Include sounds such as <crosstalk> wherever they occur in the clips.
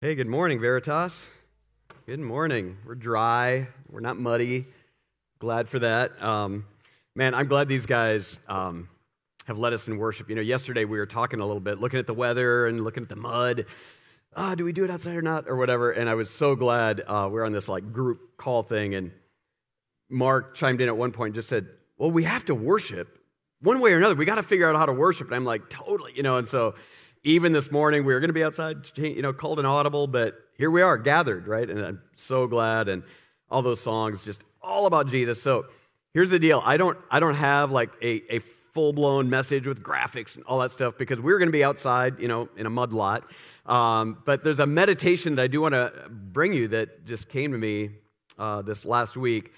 Hey, good morning, Veritas. Good morning. We're dry, we're not muddy. Glad for that. Um, man, I'm glad these guys um, have led us in worship. You know, yesterday we were talking a little bit, looking at the weather and looking at the mud. Ah, do we do it outside or not, or whatever? And I was so glad uh, we're on this like group call thing. And Mark chimed in at one point and just said, Well, we have to worship one way or another. We got to figure out how to worship. And I'm like, Totally, you know, and so even this morning, we were going to be outside, you know, called an audible, but here we are gathered, right? And I'm so glad. And all those songs, just all about Jesus. So here's the deal. I don't, I don't have like a, a full blown message with graphics and all that stuff because we're going to be outside, you know, in a mud lot. Um, but there's a meditation that I do want to bring you that just came to me uh, this last week.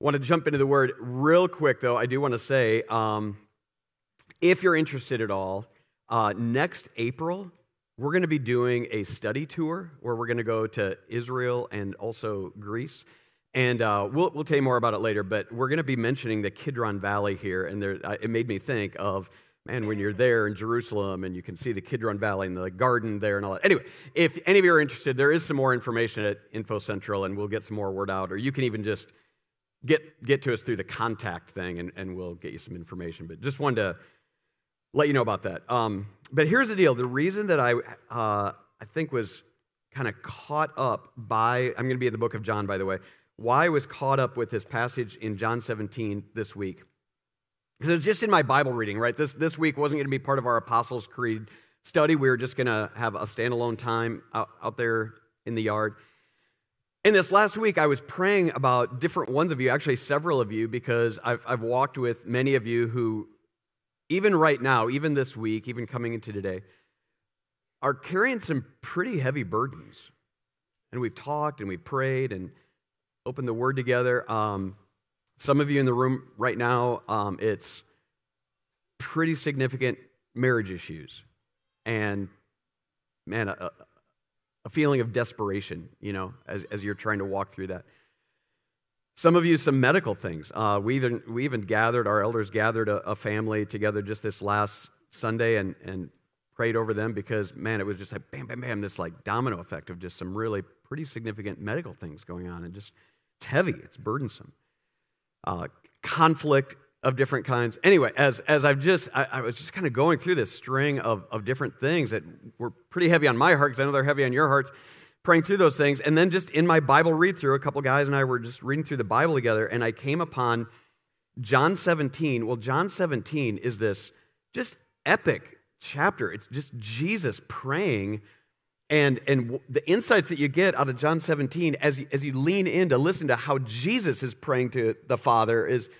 Want to jump into the word real quick, though. I do want to say, um, if you're interested at all, uh, next April, we're going to be doing a study tour where we're going to go to Israel and also Greece. And uh, we'll, we'll tell you more about it later, but we're going to be mentioning the Kidron Valley here. And there, uh, it made me think of, man, when you're there in Jerusalem and you can see the Kidron Valley and the garden there and all that. Anyway, if any of you are interested, there is some more information at Info Central and we'll get some more word out. Or you can even just get, get to us through the contact thing and, and we'll get you some information. But just wanted to let you know about that. Um, but here's the deal: the reason that I uh, I think was kind of caught up by I'm going to be in the book of John, by the way. Why I was caught up with this passage in John 17 this week because it was just in my Bible reading. Right, this this week wasn't going to be part of our Apostles' Creed study. We were just going to have a standalone time out, out there in the yard. And this last week, I was praying about different ones of you, actually several of you, because I've, I've walked with many of you who even right now, even this week, even coming into today, are carrying some pretty heavy burdens. And we've talked and we've prayed and opened the word together. Um, some of you in the room right now, um, it's pretty significant marriage issues. And man, a, a feeling of desperation, you know, as, as you're trying to walk through that. Some of you, some medical things. Uh, we, even, we even gathered, our elders gathered a, a, family together just this last Sunday and, and prayed over them because, man, it was just like bam, bam, bam, this like domino effect of just some really pretty significant medical things going on. And just, it's heavy, it's burdensome. Uh, conflict of different kinds. Anyway, as, as I've just, I, I was just kind of going through this string of, of different things that were pretty heavy on my heart because I know they're heavy on your hearts praying through those things. And then just in my Bible read through, a couple guys and I were just reading through the Bible together, and I came upon John 17. Well, John 17 is this just epic chapter. It's just Jesus praying. And, and the insights that you get out of John 17 as you, as you lean in to listen to how Jesus is praying to the Father is,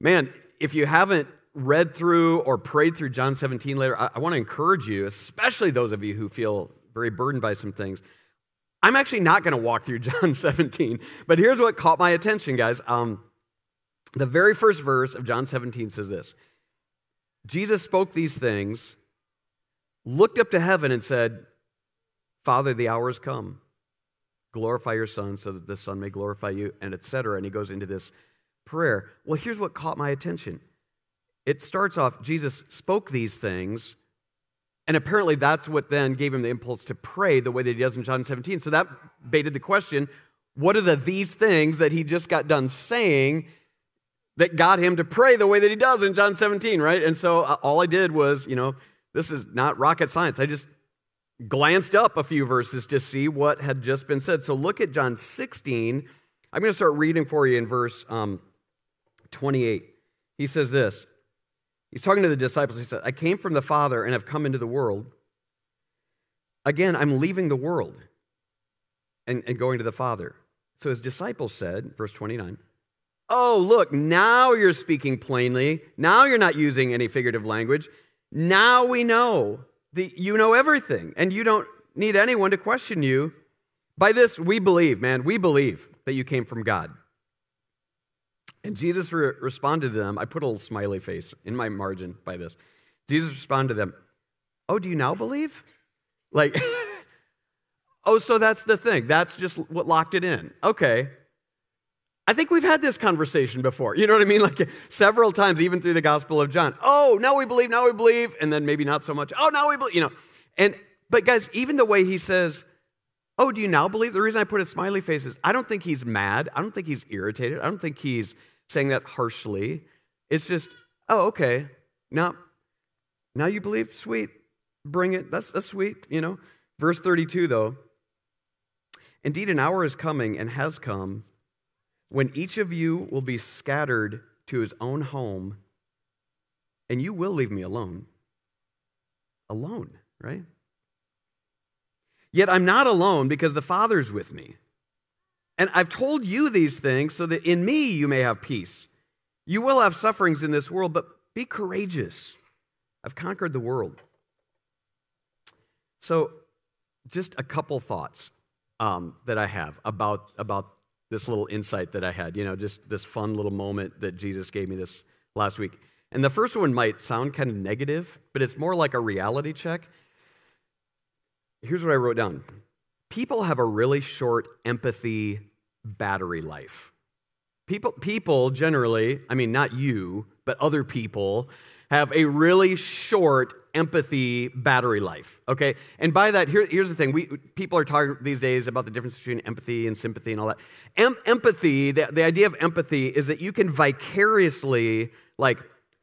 man, if you haven't read through or prayed through John 17 later, I, I want to encourage you, especially those of you who feel very burdened by some things, I'm actually not going to walk through <laughs> John 17, but here's what caught my attention, guys. Um, the very first verse of John 17 says this Jesus spoke these things, looked up to heaven, and said, Father, the hour has come. Glorify your Son so that the Son may glorify you, and etc. And he goes into this prayer. Well, here's what caught my attention. It starts off, Jesus spoke these things, and apparently that's what then gave him the impulse to pray the way that he does in John 17. So that baited the question what are the these things that he just got done saying that got him to pray the way that he does in John 17, right? And so uh, all I did was, you know, this is not rocket science. I just glanced up a few verses to see what had just been said. So look at John 16. I'm going to start reading for you in verse um, 28. He says this He's talking to the disciples. He said, I came from the Father and have come into the world. Again, I'm leaving the world and, and going to the Father. So his disciples said, verse 29, Oh, look, now you're speaking plainly. Now you're not using any figurative language. Now we know that you know everything and you don't need anyone to question you. By this, we believe, man, we believe that you came from God. And Jesus re- responded to them. I put a little smiley face in my margin by this. Jesus responded to them, Oh, do you now believe? Like, <laughs> oh, so that's the thing. That's just what locked it in. Okay. I think we've had this conversation before. You know what I mean? Like several times, even through the Gospel of John. Oh, now we believe, now we believe, and then maybe not so much. Oh, now we believe, you know. And but guys, even the way he says, Oh, do you now believe? The reason I put a smiley face is I don't think he's mad. I don't think he's irritated. I don't think he's saying that harshly. It's just, oh, okay. Now, now you believe? Sweet. Bring it. That's, that's sweet, you know. Verse 32, though. Indeed, an hour is coming and has come when each of you will be scattered to his own home, and you will leave me alone. Alone, right? Yet I'm not alone because the Father's with me. And I've told you these things so that in me you may have peace. You will have sufferings in this world, but be courageous. I've conquered the world. So, just a couple thoughts um, that I have about, about this little insight that I had, you know, just this fun little moment that Jesus gave me this last week. And the first one might sound kind of negative, but it's more like a reality check. Here's what I wrote down people have a really short empathy battery life. People, people generally, I mean, not you, but other people, have a really short empathy battery life. Okay, and by that, here, here's the thing: we people are talking these days about the difference between empathy and sympathy and all that. Em- empathy, the, the idea of empathy is that you can vicariously like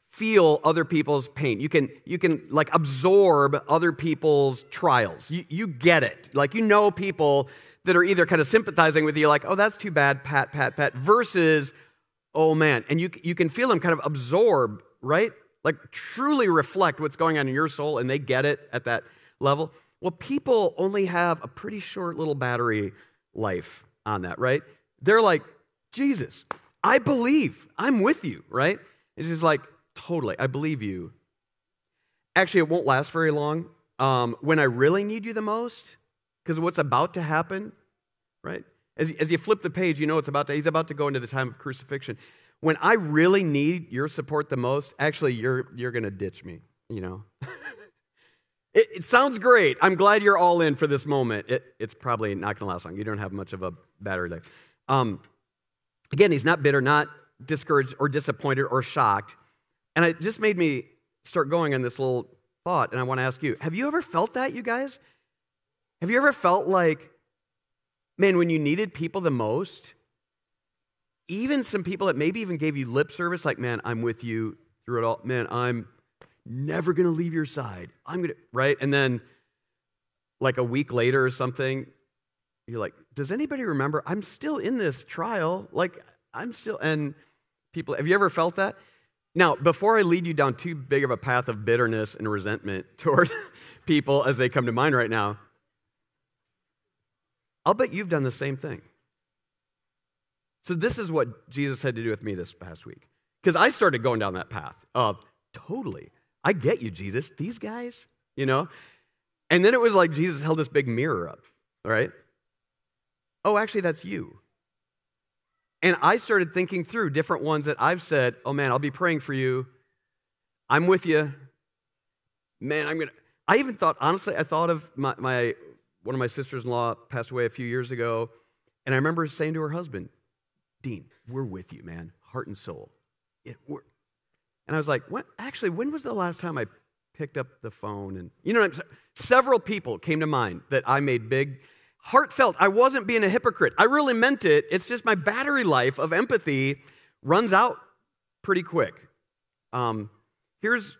feel other people's pain. You can, you can like absorb other people's trials. You, you get it. Like you know people that are either kind of sympathizing with you, like, oh, that's too bad, pat, pat, pat, versus, oh man. And you, you can feel them kind of absorb, right? Like truly reflect what's going on in your soul and they get it at that level. Well, people only have a pretty short little battery life on that, right? They're like, Jesus, I believe, I'm with you, right? It's just like, Totally. I believe you. Actually, it won't last very long. Um, when I really need you the most, because what's about to happen, right? As, as you flip the page, you know it's about to, he's about to go into the time of crucifixion. When I really need your support the most, actually, you're, you're going to ditch me, you know? <laughs> it, it, sounds great. I'm glad you're all in for this moment. It, it's probably not going to last long. You don't have much of a battery life. Um, again, he's not bitter, not discouraged or disappointed or shocked. And it just made me start going on this little thought, and I want to ask you have you ever felt that, you guys? Have you ever felt like, man, when you needed people the most, even some people that maybe even gave you lip service, like, man, I'm with you through it all. Man, I'm never going to leave your side. I'm going to, right? And then, like a week later or something, you're like, does anybody remember? I'm still in this trial. Like, I'm still, and people, have you ever felt that? Now, before I lead you down too big of a path of bitterness and resentment <laughs> toward people as they come to mind right now, I'll bet you've done the same thing. So, this is what Jesus had to do with me this past week. Because I started going down that path of totally, I get you, Jesus. These guys, you know? And then it was like Jesus held this big mirror up, right? Oh, actually, that's you. And I started thinking through different ones that I've said, oh man, I'll be praying for you. I'm with you. Man, I'm going to. I even thought, honestly, I thought of my, my one of my sisters in law passed away a few years ago. And I remember saying to her husband, Dean, we're with you, man, heart and soul. It, and I was like, what? actually, when was the last time I picked up the phone? And, you know, what I'm saying? several people came to mind that I made big heartfelt. I wasn't being a hypocrite. I really meant it. It's just my battery life of empathy runs out pretty quick. Um, here's,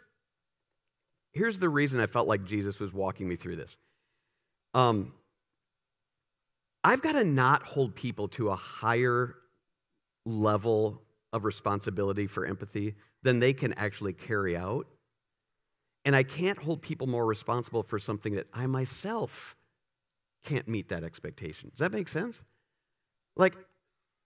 here's the reason I felt like Jesus was walking me through this. Um, I've got to not hold people to a higher level of responsibility for empathy than they can actually carry out. And I can't hold people more responsible for something that I myself can't meet that expectation. Does that make sense? Like,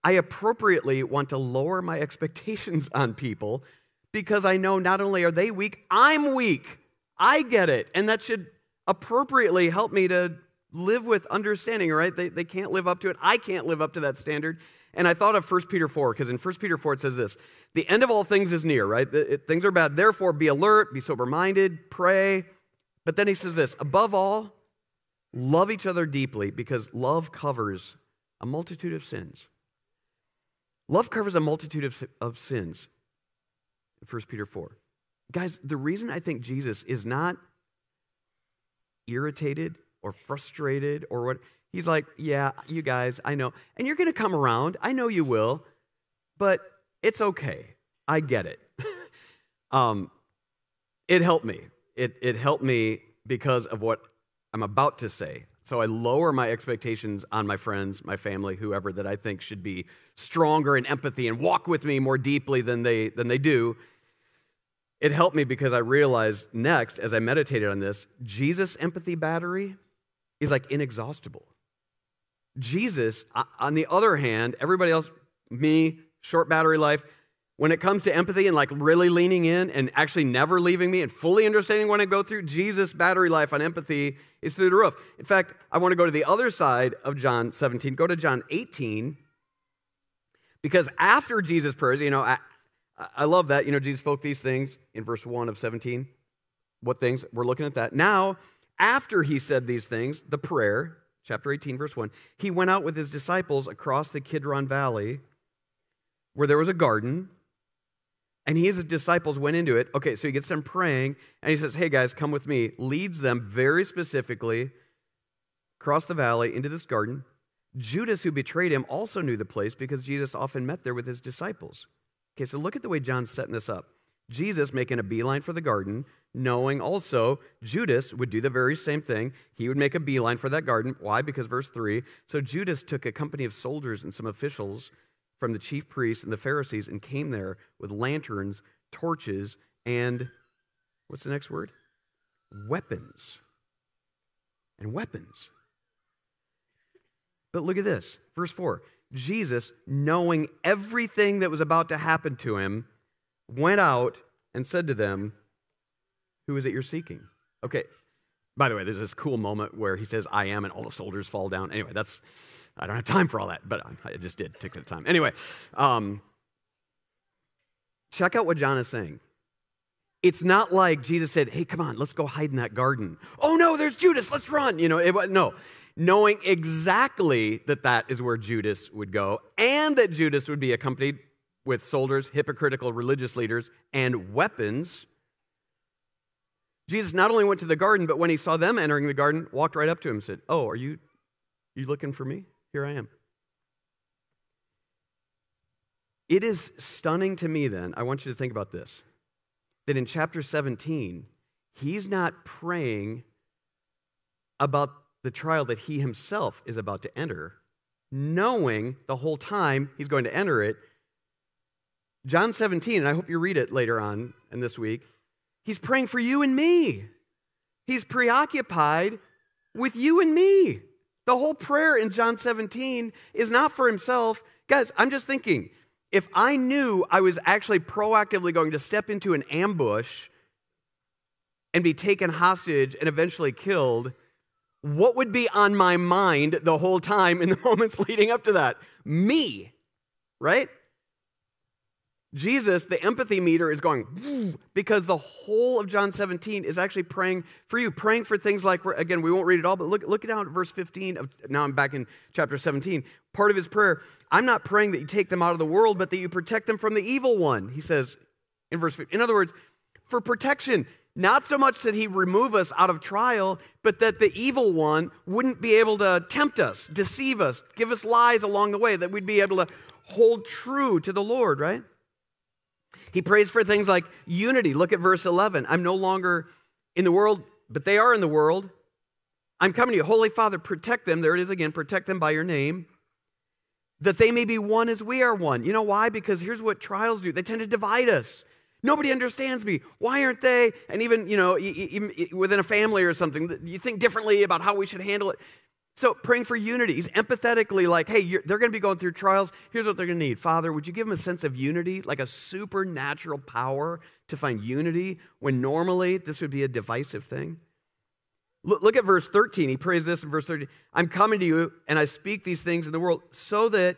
I appropriately want to lower my expectations on people because I know not only are they weak, I'm weak. I get it. And that should appropriately help me to live with understanding, right? They, they can't live up to it. I can't live up to that standard. And I thought of 1 Peter 4, because in 1 Peter 4 it says this The end of all things is near, right? It, things are bad. Therefore, be alert, be sober minded, pray. But then he says this Above all, Love each other deeply because love covers a multitude of sins. Love covers a multitude of, of sins. 1 Peter 4. Guys, the reason I think Jesus is not irritated or frustrated or what, He's like, Yeah, you guys, I know. And you're going to come around. I know you will, but it's okay. I get it. <laughs> um, it helped me. It, it helped me because of what I'm about to say. So I lower my expectations on my friends, my family, whoever that I think should be stronger in empathy and walk with me more deeply than they, than they do. It helped me because I realized next, as I meditated on this, Jesus' empathy battery is like inexhaustible. Jesus, on the other hand, everybody else, me, short battery life, when it comes to empathy and like really leaning in and actually never leaving me and fully understanding what I go through, Jesus' battery life on empathy is through the roof. In fact, I want to go to the other side of John 17. Go to John 18. Because after Jesus' prayers, you know, I, I love that. You know, Jesus spoke these things in verse 1 of 17. What things? We're looking at that. Now, after he said these things, the prayer, chapter 18, verse 1, he went out with his disciples across the Kidron Valley where there was a garden and he and his disciples went into it. Okay, so he gets them praying, and he says, Hey guys, come with me. Leads them very specifically across the valley into this garden. Judas, who betrayed him, also knew the place because Jesus often met there with his disciples. Okay, so look at the way John's setting this up. Jesus making a beeline for the garden, knowing also Judas would do the very same thing. He would make a beeline for that garden. Why? Because verse 3 So Judas took a company of soldiers and some officials from the chief priests and the Pharisees and came there with lanterns, torches, and what's the next word? Weapons. And weapons. But look at this, verse 4. Jesus, knowing everything that was about to happen to him, went out and said to them, Who is it you're seeking? Okay, by the way, there's this cool moment where he says, I am, and all the soldiers fall down. Anyway, that's I don't have time for all that, but I just did take the time. Anyway, um, check out what John is saying. It's not like Jesus said, "Hey, come on, let's go hide in that garden." Oh no, there's Judas. Let's run. You know, it, was no. Knowing exactly that that is where Judas would go, and that Judas would be accompanied with soldiers, hypocritical religious leaders, and weapons. Jesus not only went to the garden, but when he saw them entering the garden, walked right up to him and said, "Oh, are you you looking for me?" Here I am. It is stunning to me, then, I want you to think about this that in chapter 17, he's not praying about the trial that he himself is about to enter, knowing the whole time he's going to enter it. John 17, and I hope you read it later on in this week, he's praying for you and me. He's preoccupied with you and me. The whole prayer in John 17 is not for himself. Guys, I'm just thinking if I knew I was actually proactively going to step into an ambush and be taken hostage and eventually killed, what would be on my mind the whole time in the <laughs> moments leading up to that? Me, right? Jesus, the empathy meter is going because the whole of John 17 is actually praying for you, praying for things like, again, we won't read it all, but look, look down at verse 15 of, now I'm back in chapter 17. Part of his prayer, I'm not praying that you take them out of the world, but that you protect them from the evil one, he says in verse 15. In other words, for protection, not so much that he remove us out of trial, but that the evil one wouldn't be able to tempt us, deceive us, give us lies along the way, that we'd be able to hold true to the Lord, right? He prays for things like unity. Look at verse 11. I'm no longer in the world, but they are in the world. I'm coming to you. Holy Father, protect them. There it is again. Protect them by your name, that they may be one as we are one. You know why? Because here's what trials do they tend to divide us. Nobody understands me. Why aren't they? And even, you know, even within a family or something, you think differently about how we should handle it. So, praying for unity. He's empathetically like, hey, they're going to be going through trials. Here's what they're going to need. Father, would you give them a sense of unity, like a supernatural power to find unity when normally this would be a divisive thing? Look, look at verse 13. He prays this in verse 13 I'm coming to you, and I speak these things in the world so that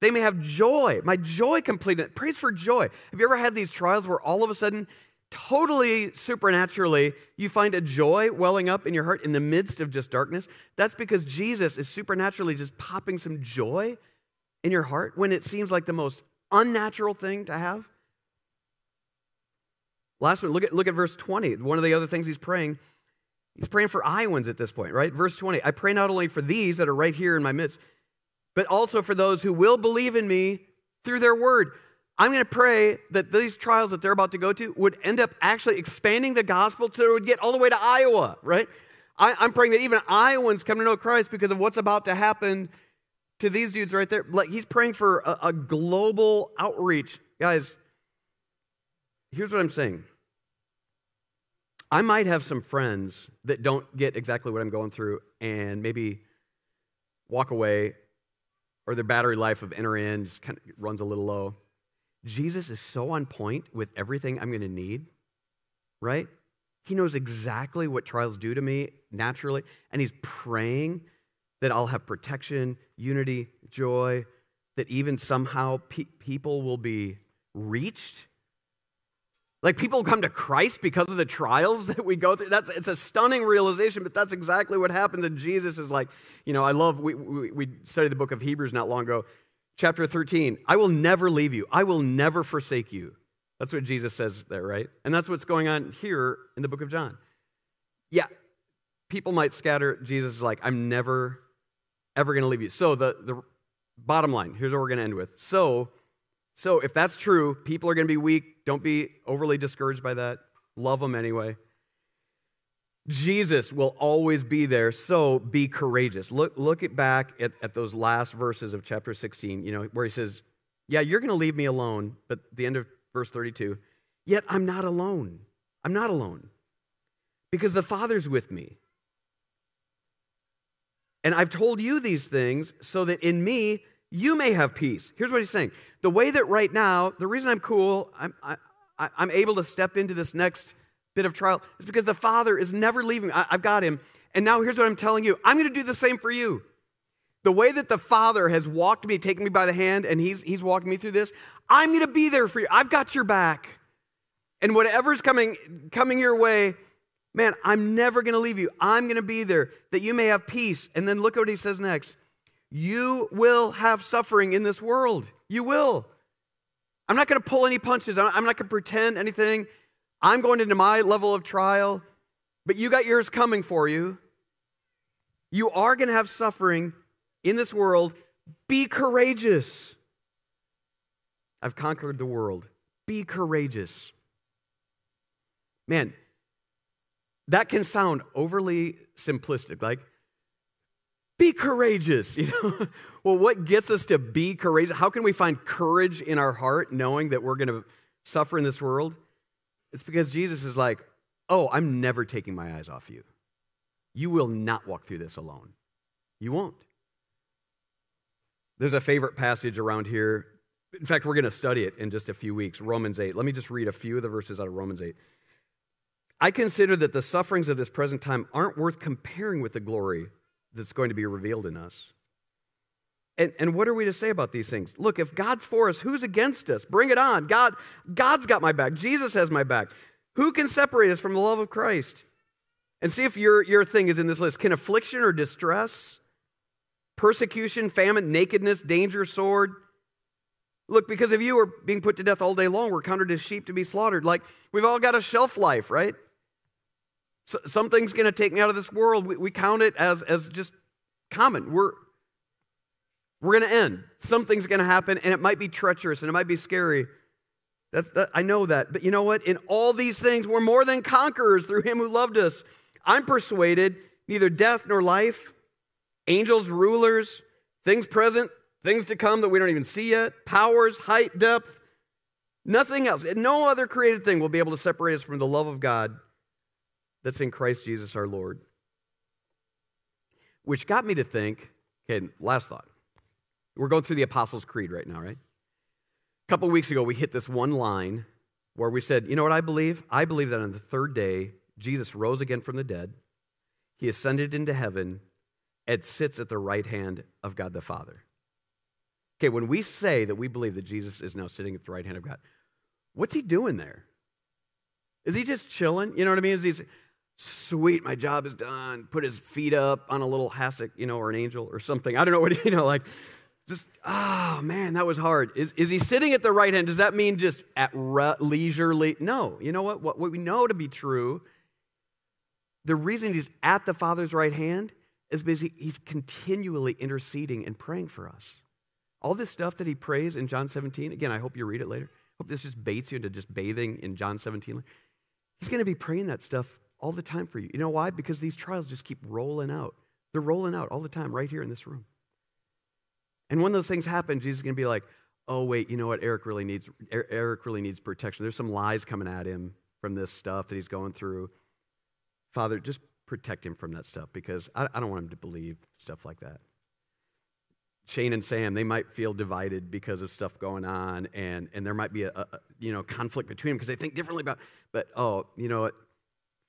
they may have joy. My joy completed. Praise for joy. Have you ever had these trials where all of a sudden totally supernaturally, you find a joy welling up in your heart in the midst of just darkness, that's because Jesus is supernaturally just popping some joy in your heart when it seems like the most unnatural thing to have. Last one, look at, look at verse 20. One of the other things he's praying He's praying for Iowans at this point, right? Verse 20 I pray not only for these that are right here in my midst, but also for those who will believe in me through their word. I'm going to pray that these trials that they're about to go to would end up actually expanding the gospel to would get all the way to Iowa, right? I, am praying that even Iowans come to know Christ because of what's about to happen to these dudes right there. Like he's praying for a, a global outreach. Guys, here's what I'm saying. I might have some friends that don't get exactly what I'm going through and maybe walk away or their battery life of enter in just kind of runs a little low. Jesus is so on point with everything I'm going to need, right? He knows exactly what trials do to me naturally, and He's praying that I'll have protection, unity, joy, that even somehow pe- people will be reached. Like people come to Christ because of the trials <laughs> that we go through. That's it's a stunning realization, but that's exactly what happens. And Jesus is like, you know, I love we, we, we studied the book of Hebrews not long ago, chapter 13. I will never leave you, I will never forsake you. That's what Jesus says there, right? And that's what's going on here in the book of John. Yeah, people might scatter. Jesus is like, I'm never ever going to leave you. So the, the bottom line, here's what we're going to end with. So, so if that's true, people are going to be weak. Don't be overly discouraged by that. Love them anyway. Jesus will always be there, so be courageous. Look, look at back at, at those last verses of chapter 16, you know, where he says, Yeah, you're going to leave me alone, but the end of verse 32, yet I'm not alone. I'm not alone because the Father's with me. And I've told you these things so that in me you may have peace. Here's what he's saying the way that right now, the reason I'm cool, I'm, I, am able to step into this next bit of trial is because the Father is never leaving. I, I've got him. And now here's what I'm telling you I'm going to do the same for you. The way that the Father has walked me, taken me by the hand, and he's, he's walking me through this, I'm going to be there for you. I've got your back. And whatever's coming, coming your way, Man, I'm never going to leave you. I'm going to be there that you may have peace. And then look at what he says next. You will have suffering in this world. You will. I'm not going to pull any punches. I'm not going to pretend anything. I'm going into my level of trial, but you got yours coming for you. You are going to have suffering in this world. Be courageous. I've conquered the world. Be courageous. Man, that can sound overly simplistic, like, be courageous, <laughs> you know? well, what gets us to be courageous? How can we find courage in our heart knowing that we're going to suffer in this world? It's because Jesus is like, oh, I'm never taking my eyes off you. You will not walk through this alone. You won't. There's a favorite passage around here. In fact, we're going to study it in just a few weeks Romans 8. Let me just read a few of the verses out of Romans 8. I consider that the sufferings of this present time aren't worth comparing with the glory that's going to be revealed in us. And, and what are we to say about these things? Look, if God's for us, who's against us? Bring it on. God, God's got my back. Jesus has my back. Who can separate us from the love of Christ? And see if your, your thing is in this list. Can affliction or distress, persecution, famine, nakedness, danger, sword? Look, because if you are being put to death all day long, we're counted as sheep to be slaughtered. Like, we've all got a shelf life, right? So, something's going to take me out of this world. We, we count it as, as just common. We're, we're going to end. Something's going to happen, and it might be treacherous and it might be scary. That's, that, I know that. But you know what? In all these things, we're more than conquerors through him who loved us. I'm persuaded neither death nor life, angels, rulers, things present, things to come that we don't even see yet, powers, height, depth, nothing else. No other created thing will be able to separate us from the love of God that's in Christ Jesus our Lord. Which got me to think, okay, last thought. We're going through the Apostles' Creed right now, right? A couple weeks ago, we hit this one line where we said, you know what I believe? I believe that on the third day, Jesus rose again from the dead, he ascended into heaven, and sits at the right hand of God the Father. Okay, when we say that we believe that Jesus is now sitting at the right hand of God, what's he doing there? Is he just chilling? You know what I mean? Is he sweet, my job is done, put his feet up on a little hassock, you know, or an angel or something. I don't know what, <laughs> you know, like, just, oh man, that was hard. Is, is he sitting at the right hand? Does that mean just at re- leisurely? No. You know what? what? What we know to be true, the reason he's at the Father's right hand is because he's continually interceding and praying for us. All this stuff that he prays in John 17, again, I hope you read it later. hope this just baits you into just bathing in John 17. He's going to be praying that stuff all the time for you. You know why? Because these trials just keep rolling out. They're rolling out all the time right here in this room. And when those things happen, Jesus is going to be like, oh, wait, you know what? Eric really needs, er, Eric really needs protection. There's some lies coming at him from this stuff that he's going through. Father, just protect him from that stuff because I, I don't want him to believe stuff like that. Shane and Sam, they might feel divided because of stuff going on, and, and there might be a, a you know conflict between them because they think differently about. But oh, you know what,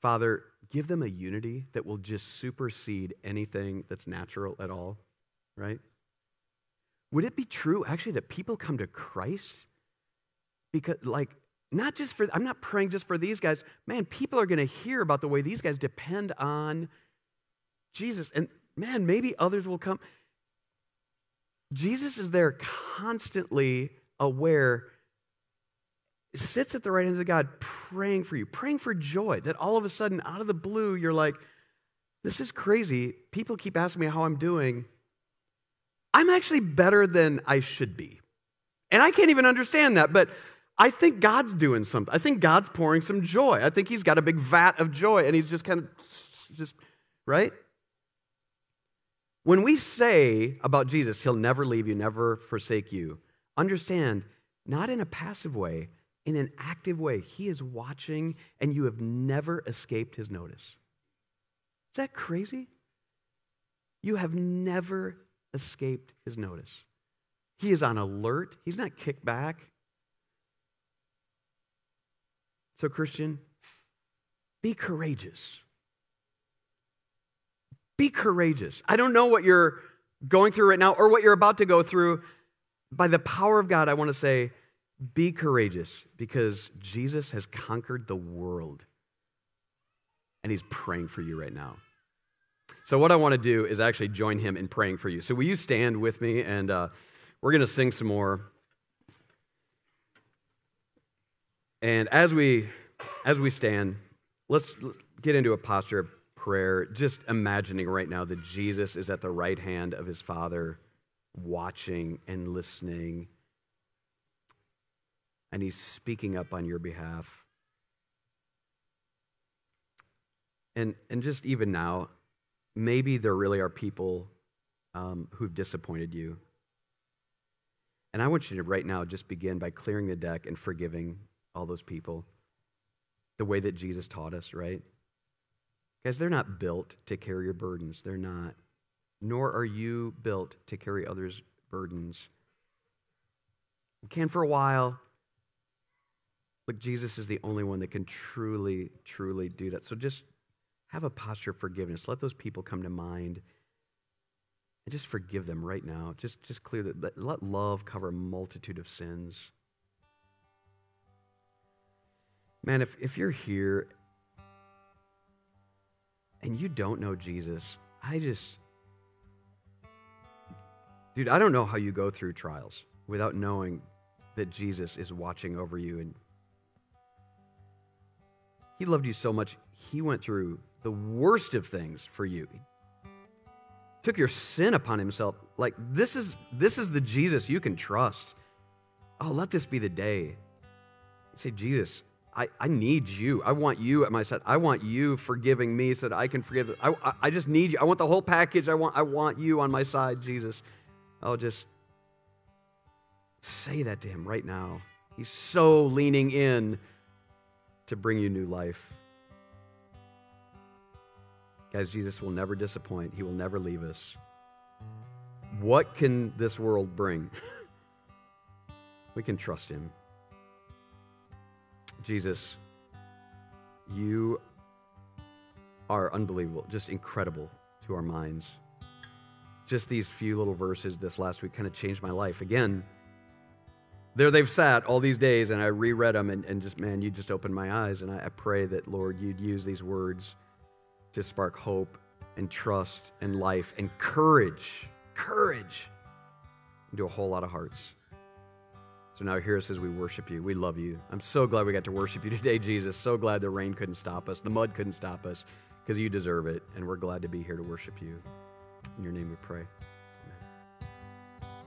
Father, give them a unity that will just supersede anything that's natural at all, right? Would it be true actually that people come to Christ because, like, not just for, I'm not praying just for these guys. Man, people are going to hear about the way these guys depend on Jesus. And man, maybe others will come. Jesus is there constantly aware, sits at the right hand of God, praying for you, praying for joy that all of a sudden, out of the blue, you're like, this is crazy. People keep asking me how I'm doing. I'm actually better than I should be. And I can't even understand that, but I think God's doing something. I think God's pouring some joy. I think He's got a big vat of joy and He's just kind of, just, right? When we say about Jesus, He'll never leave you, never forsake you, understand, not in a passive way, in an active way. He is watching and you have never escaped His notice. Is that crazy? You have never escaped His notice. He is on alert, He's not kicked back. So, Christian, be courageous. Be courageous. I don't know what you're going through right now or what you're about to go through. By the power of God, I want to say, be courageous because Jesus has conquered the world and he's praying for you right now. So, what I want to do is actually join him in praying for you. So, will you stand with me and uh, we're going to sing some more. And as we as we stand, let's get into a posture of prayer, just imagining right now that Jesus is at the right hand of his Father, watching and listening, and he's speaking up on your behalf. And, and just even now, maybe there really are people um, who've disappointed you. And I want you to right now just begin by clearing the deck and forgiving all those people the way that Jesus taught us, right? Guys, they're not built to carry your burdens. They're not. Nor are you built to carry others' burdens. You can for a while. Look, Jesus is the only one that can truly, truly do that. So just have a posture of forgiveness. Let those people come to mind and just forgive them right now. Just, just clear that. Let love cover a multitude of sins. Man, if, if you're here and you don't know Jesus, I just, dude, I don't know how you go through trials without knowing that Jesus is watching over you. And He loved you so much, He went through the worst of things for you. Took your sin upon Himself. Like, this is, this is the Jesus you can trust. Oh, let this be the day. You say, Jesus, I, I need you. I want you at my side. I want you forgiving me so that I can forgive. I, I, I just need you. I want the whole package. I want, I want you on my side, Jesus. I'll just say that to him right now. He's so leaning in to bring you new life. Guys, Jesus will never disappoint, He will never leave us. What can this world bring? <laughs> we can trust Him. Jesus, you are unbelievable, just incredible to our minds. Just these few little verses this last week kind of changed my life. Again, there they've sat all these days, and I reread them, and, and just, man, you just opened my eyes. And I, I pray that, Lord, you'd use these words to spark hope and trust and life and courage, courage into a whole lot of hearts. So now hear us as we worship you. We love you. I'm so glad we got to worship you <laughs> today, Jesus. So glad the rain couldn't stop us, the mud couldn't stop us. because you deserve it, and we're glad to be here to worship you. In your name we pray.